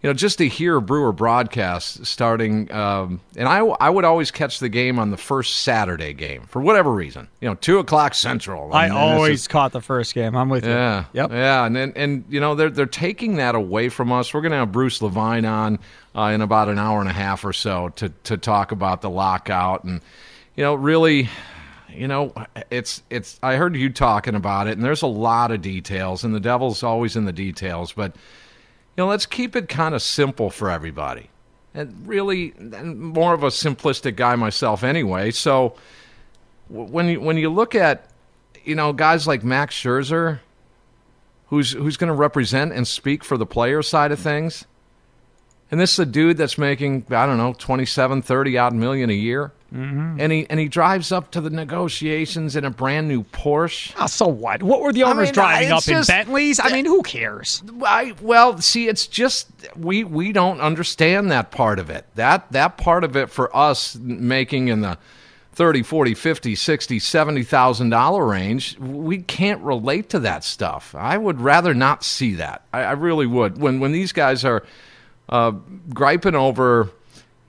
S6: you know just to hear Brewer broadcast starting, um, and I I would always catch the game on the first Saturday game for whatever reason. You know, two o'clock Central.
S4: I always
S6: just-
S4: caught the first game. I'm with you.
S6: yeah.
S4: Yep.
S6: Yeah, and, and and you know they're they're taking that away from us. We're going to have Bruce Levine on uh, in about an hour and a half or so to to talk about the lockout and you know really you know it's it's I heard you talking about it and there's a lot of details and the devil's always in the details, but know let's keep it kind of simple for everybody. And really more of a simplistic guy myself anyway, so when you when you look at you know guys like Max Scherzer, who's who's going to represent and speak for the player side of things, and this is a dude that's making I don't know 27, 30 odd million a year, mm-hmm. and he and he drives up to the negotiations in a brand new Porsche.
S4: Ah, so what? What were the owners
S6: mean,
S4: driving up
S6: just-
S4: in Bentleys? I mean, who cares?
S6: I, well, see, it's just we we don't understand that part of it. That that part of it for us making in the 30, 40, 50, 60, 70,000 dollar range, we can't relate to that stuff. I would rather not see that. I, I really would. When when these guys are uh, griping over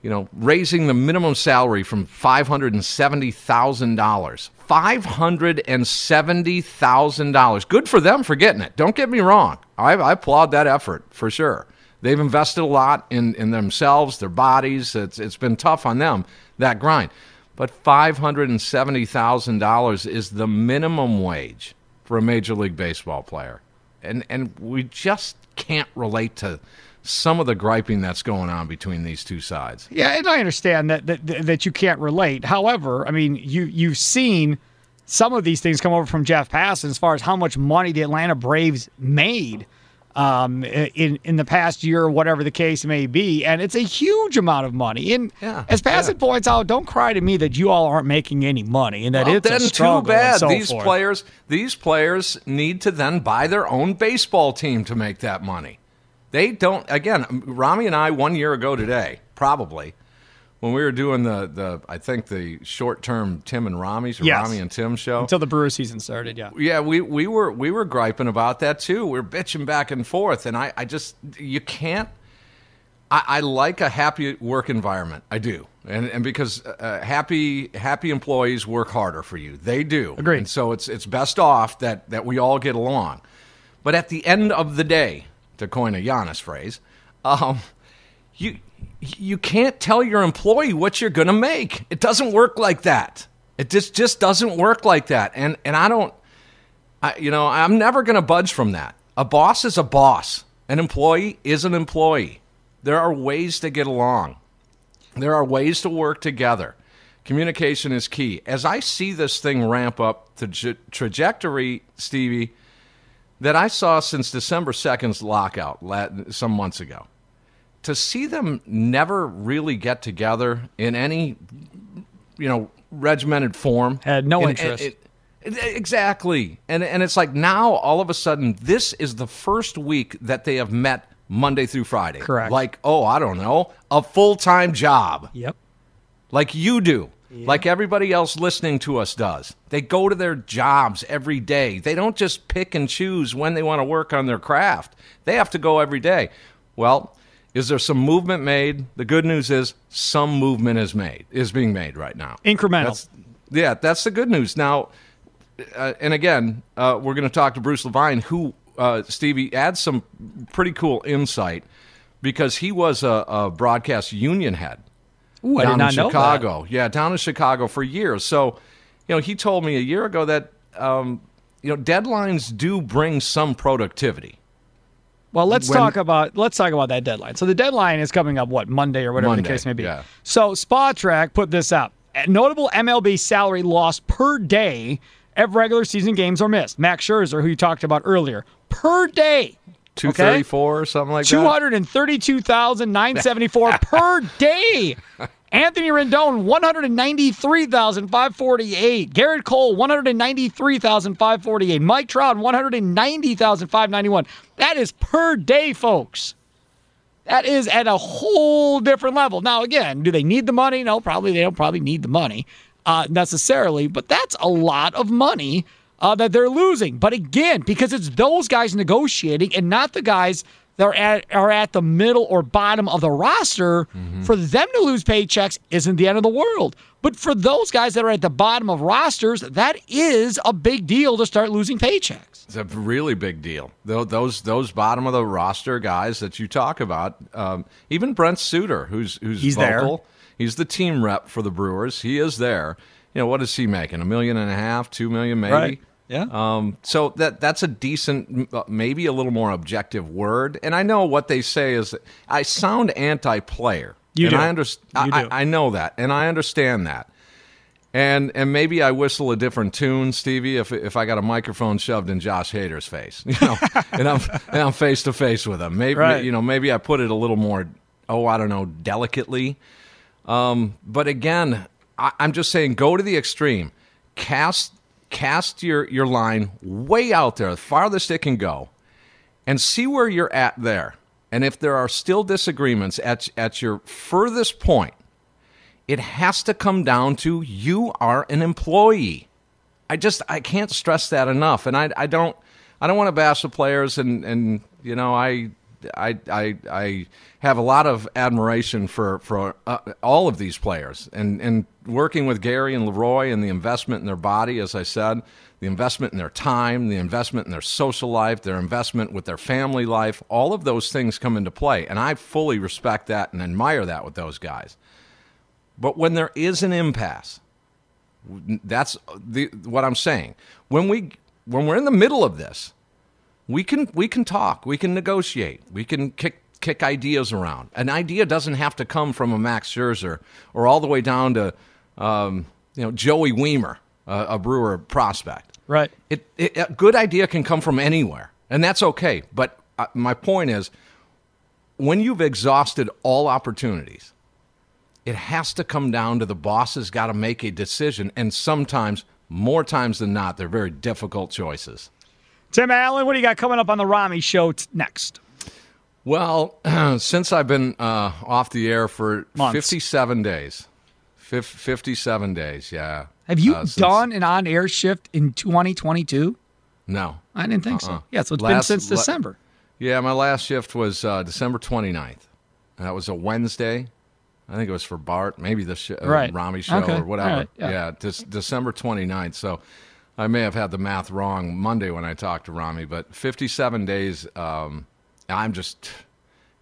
S6: you know, raising the minimum salary from five hundred and seventy thousand dollars. Five hundred and seventy thousand dollars. Good for them for getting it. Don't get me wrong. I, I applaud that effort for sure. They've invested a lot in, in themselves, their bodies. It's it's been tough on them that grind. But five hundred and seventy thousand dollars is the minimum wage for a major league baseball player, and and we just can't relate to some of the griping that's going on between these two sides.
S4: Yeah, and I understand that that, that you can't relate. However, I mean, you you've seen some of these things come over from Jeff Passan as far as how much money the Atlanta Braves made um, in in the past year, or whatever the case may be, and it's a huge amount of money. And
S6: Yeah,
S4: as Passan
S6: yeah.
S4: points out, don't cry to me that you all aren't making any money and that
S6: Well,
S4: it's
S6: then
S4: a
S6: too bad.
S4: So
S6: these
S4: forth.
S6: players, these players need to then buy their own baseball team to make that money. They don't. Again, Rami and I one year ago today, probably when we were doing the the I think the short term Tim and Rami's or
S4: Yes.
S6: Rami and Tim show.
S4: until the Brewer season started. Yeah.
S6: Yeah, we, we were we were griping about that too. We are bitching back and forth, and I, I just you can't. I, I like a happy work environment. I do, and and because uh, happy happy employees work harder for you. They do.
S4: Agreed.
S6: And so it's it's best off that that we all get along. But at the end of the day, to coin a Giannis phrase, um, you you can't tell your employee what you're going to make. It doesn't work like that. It just just doesn't work like that. And and I don't I, you know, I'm never going to budge from that. A boss is a boss. An employee is an employee. There are ways to get along. There are ways to work together. Communication is key. As I see this thing ramp up the trajectory, Stevie, that I saw since December 2nd's lockout some months ago, to see them never really get together in any, you know, regimented form.
S4: Had no
S6: And-
S4: interest.
S6: and- it- exactly. And, and it's like now, all of a sudden, this is the first week that they have met Monday through Friday.
S4: Correct.
S6: Like, oh, I don't know, a full time job
S4: Yep.
S6: like you do, like everybody else listening to us does. They go to their jobs every day. They don't just pick and choose when they want to work on their craft. They have to go every day. Well, is there some movement made? The good news is some movement is made, is being made right now.
S4: Incremental.
S6: That's, yeah, that's the good news. Now, uh, and again, uh, we're going to talk to Bruce Levine, who uh, Stevie adds some pretty cool insight because he was a, a broadcast union head
S4: Ooh, I
S6: down
S4: did not know
S6: Chicago. Yeah, down in Chicago for years. So, you know, he told me a year ago that um, you know deadlines do bring some productivity.
S4: Well, let's
S6: When-
S4: talk about let's talk about that deadline. So the deadline is coming up what Monday or whatever
S6: Monday,
S4: the case may be.
S6: yeah.
S4: So Spotrac put this up: notable MLB salary loss per day if regular season games are missed. Max Scherzer, who you talked about earlier, per day.
S6: Two thirty four or something like
S4: Two
S6: that.
S4: hundred and thirty-two thousand nine seventy-four per day. Anthony Rendon, one hundred and ninety-three thousand five forty-eight. Gerrit Cole, one hundred and ninety-three thousand five forty-eight. Mike Trout, one hundred and ninety thousand five ninety-one. That is per day, folks. That is at a whole different level. Now, again, do they need the money? No, probably they don't. Probably need the money uh, necessarily, but that's a lot of money uh, that they're losing. But again, because it's those guys negotiating and not the guys that are at, are at the middle or bottom of the roster, for them to lose paychecks isn't the end of the world. But for those guys that are at the bottom of rosters, that is a big deal to start losing paychecks.
S6: It's a really big deal. Those those bottom of the roster guys that you talk about, um, even Brent Suter, who's who's
S4: He's there.
S6: he's the team rep for the Brewers. He is there. You know what is he making? A million and a half, two million, maybe.
S4: Yeah.
S6: Um, so that that's a decent, uh, maybe a little more objective word. And I know what they say is I sound anti-player.
S4: You
S6: and
S4: do.
S6: I understand.
S4: You
S6: I,
S4: do.
S6: I know that, and I understand that. And and maybe I whistle a different tune, Stevie, if if I got a microphone shoved in Josh Hader's face, you know, and I'm and I'm face to face with him. Maybe
S4: Right.
S6: you know, maybe I put it a little more, oh, I don't know, delicately. Um, but again, I, I'm just saying, go to the extreme, cast cast your your line way out there, the farthest it can go, and see where you're at there. And if there are still disagreements at at your furthest point, it has to come down to you are an employee. I just I can't stress that enough, and I I don't I don't want to bash the players, and and you know I I I I have a lot of admiration for for uh, all of these players, and and working with Gary and Leroy and the investment in their body, as I said, the investment in their time, the investment in their social life, their investment with their family life, all of those things come into play, and I fully respect that and admire that with those guys. But when there is an impasse, that's the, what I'm saying. When we when we're in the middle of this, we can we can talk, we can negotiate, we can kick kick ideas around. An idea doesn't have to come from a Max Scherzer or all the way down to um, you know Joey Wiemer, a, a Brewer prospect.
S4: Right.
S6: It, it, a good idea can come from anywhere, and that's okay. But uh, my point is, when you've exhausted all opportunities, it has to come down to the boss has got to make a decision, and sometimes, more times than not, they're very difficult choices.
S4: Tim Allen, what do you got coming up on the Rami show t- next?
S6: Well, since I've been uh, off the air for
S4: Months.
S6: 57 days, Fif- 57 days, yeah.
S4: Have you
S6: Uh, since-
S4: done an on air shift in 2022?
S6: No.
S4: I didn't think so. Yeah, so it's been
S6: Uh-uh. Last-
S4: since
S6: la-
S4: December.
S6: Yeah, my last shift was uh, December 29th. That was a Wednesday. I think it was for Bart, maybe the sh- uh,
S4: Right.
S6: Rami show
S4: Okay.
S6: or whatever.
S4: Right. Yeah.
S6: Yeah, Dec- December 29th. So I may have had the math wrong Monday when I talked to Rami, but 57 days. Um, I'm just,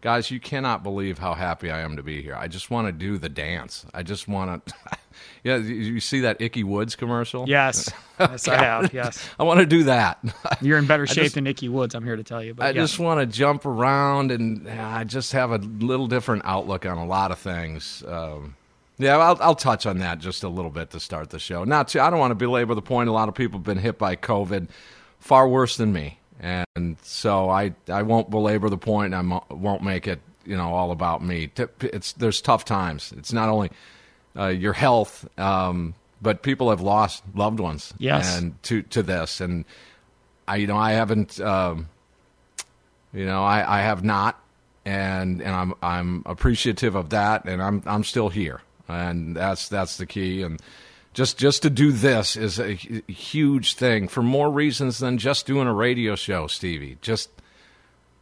S6: Guys, you cannot believe how happy I am to be here. I just want to do the dance. I just want to. yeah, you- see that Ickey Woods commercial?
S4: Yes. Yes, I have. Yes.
S6: I want to do that.
S4: You're in better shape
S6: just-
S4: than Ickey Woods, I'm here to tell you. But
S6: I
S4: yeah.
S6: just want to jump around and I just have a little different outlook on a lot of things. Um, yeah, I'll, I'll touch on that just a little bit to start the show. Not too, I don't want to belabor the point. A lot of people have been hit by COVID, far worse than me, and so I I won't belabor the point. I won't make it you know all about me. It's there's tough times. It's not only uh, your health, um, but people have lost loved ones.
S4: Yes.
S6: and to to this, and I you know I haven't. Um, you know, I, I have not, and and I'm I'm appreciative of that, and I'm I'm still here, and that's that's the key. And just just to do this is a huge thing for more reasons than just doing a radio show, Stevie. Just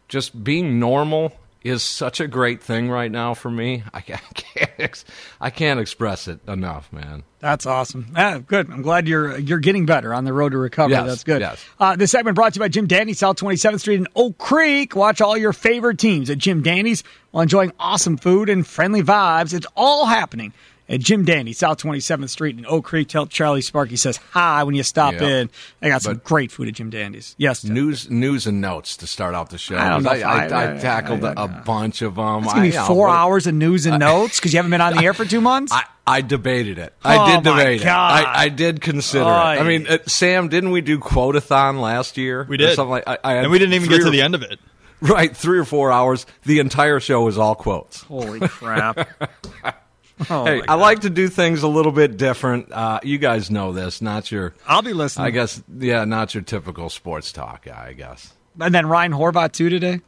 S6: just being normal is such a great thing right now for me. I can't I can't, ex- I can't express it enough, man.
S4: That's awesome. Ah, good. I'm glad you're you're getting better on the road to recovery.
S6: Yes,
S4: That's good.
S6: yes.
S4: Uh, this segment brought to you by Jim Danny, South 27th Street in Oak Creek. Watch all your favorite teams at Jim Danny's while enjoying awesome food and friendly vibes. It's all happening at Jim Danny, South 27th Street in Oak Creek. Tell Charlie Sparky says hi when you stop
S6: Yep.
S4: in. I got some great food at Jim Danny's. Yes, Tim.
S6: News news and notes to start out the show.
S4: I don't know
S6: 'cause I,
S4: I-
S6: I,
S4: I-
S6: tackled
S4: I-
S6: a a bunch of them.
S4: It's gonna be
S6: I, you know,
S4: four hours of news and notes because you haven't been on the air for two months.
S6: I, I debated it.
S4: Oh,
S6: I did
S4: my
S6: debate
S4: God.
S6: it. I, I did consider it. I mean, uh, Sam, didn't we do quotathon last year?
S5: We did.
S6: something like. I, I
S5: and we didn't even get to
S6: or-
S5: the end of it.
S6: Right, three or four hours. The entire show was all quotes.
S4: Holy crap! Oh,
S6: hey, I like to do things a little bit different. Uh, you guys know this. Not your.
S4: I'll be listening.
S6: I guess. Yeah, not your typical sports talk guy. I guess.
S4: And then Ryan Horvat too today.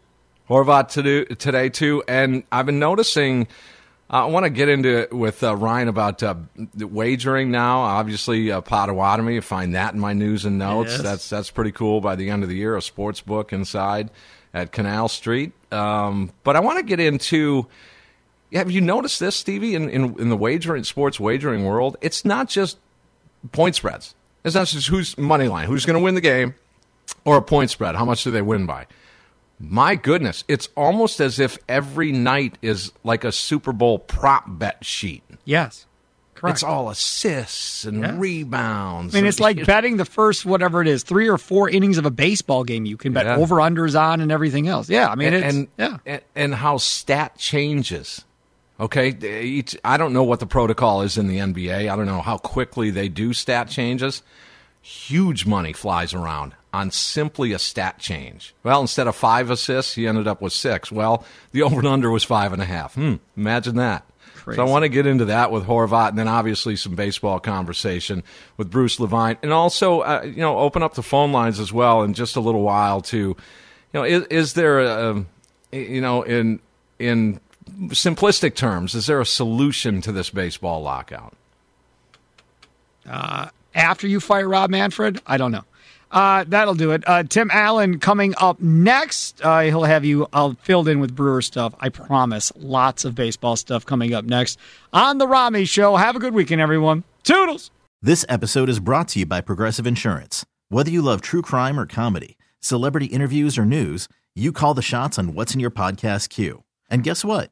S6: Horvat to do, today too, and I've been noticing. uh, I want to get into it with uh, Ryan about uh, wagering now. Obviously, uh, Potawatomi. You find that in my news and notes.
S4: Yes.
S6: That's that's pretty cool. By the end of the year, a sports book inside at Canal Street. Um, but I want to get into. Have you noticed this, Stevie? In, in in the wagering sports wagering world, it's not just point spreads. It's not just who's money line, who's going to win the game, or a point spread. How much do they win by? My goodness, it's almost as if every night is like a Super Bowl prop bet sheet.
S4: Yes, correct.
S6: It's all assists and
S4: Yes.
S6: rebounds.
S4: I mean,
S6: and-
S4: it's like betting the first whatever it is, three or four innings of a baseball game. You can bet
S6: Yeah.
S4: over unders on and everything else. Yeah, I mean, it's
S6: and,
S4: yeah.
S6: and and how stat changes. Okay, each, I don't know what the protocol is in the NBA. I don't know how quickly they do stat changes. Huge money flies around on simply a stat change. Well, instead of five assists, he ended up with six. Well, the over and under was five and a half. Hmm, imagine that. So I want to get into that with Horvat, and then obviously some baseball conversation with Bruce Levine, and also uh, you know open up the phone lines as well in just a little while to, you know, is, is there a, you know in in simplistic terms, is there a solution to this baseball lockout?
S4: After you fire Rob Manfred, I don't know. Uh, that'll do it. Uh, Tim Allen coming up next. Uh, he'll have you uh, filled in with Brewer stuff. I promise. Lots of baseball stuff coming up next on the Rami Show. Have a good weekend, everyone. Toodles.
S1: This episode is brought to you by Progressive Insurance. Whether you love true crime or comedy, celebrity interviews or news, you call the shots on what's in your podcast queue. And guess what?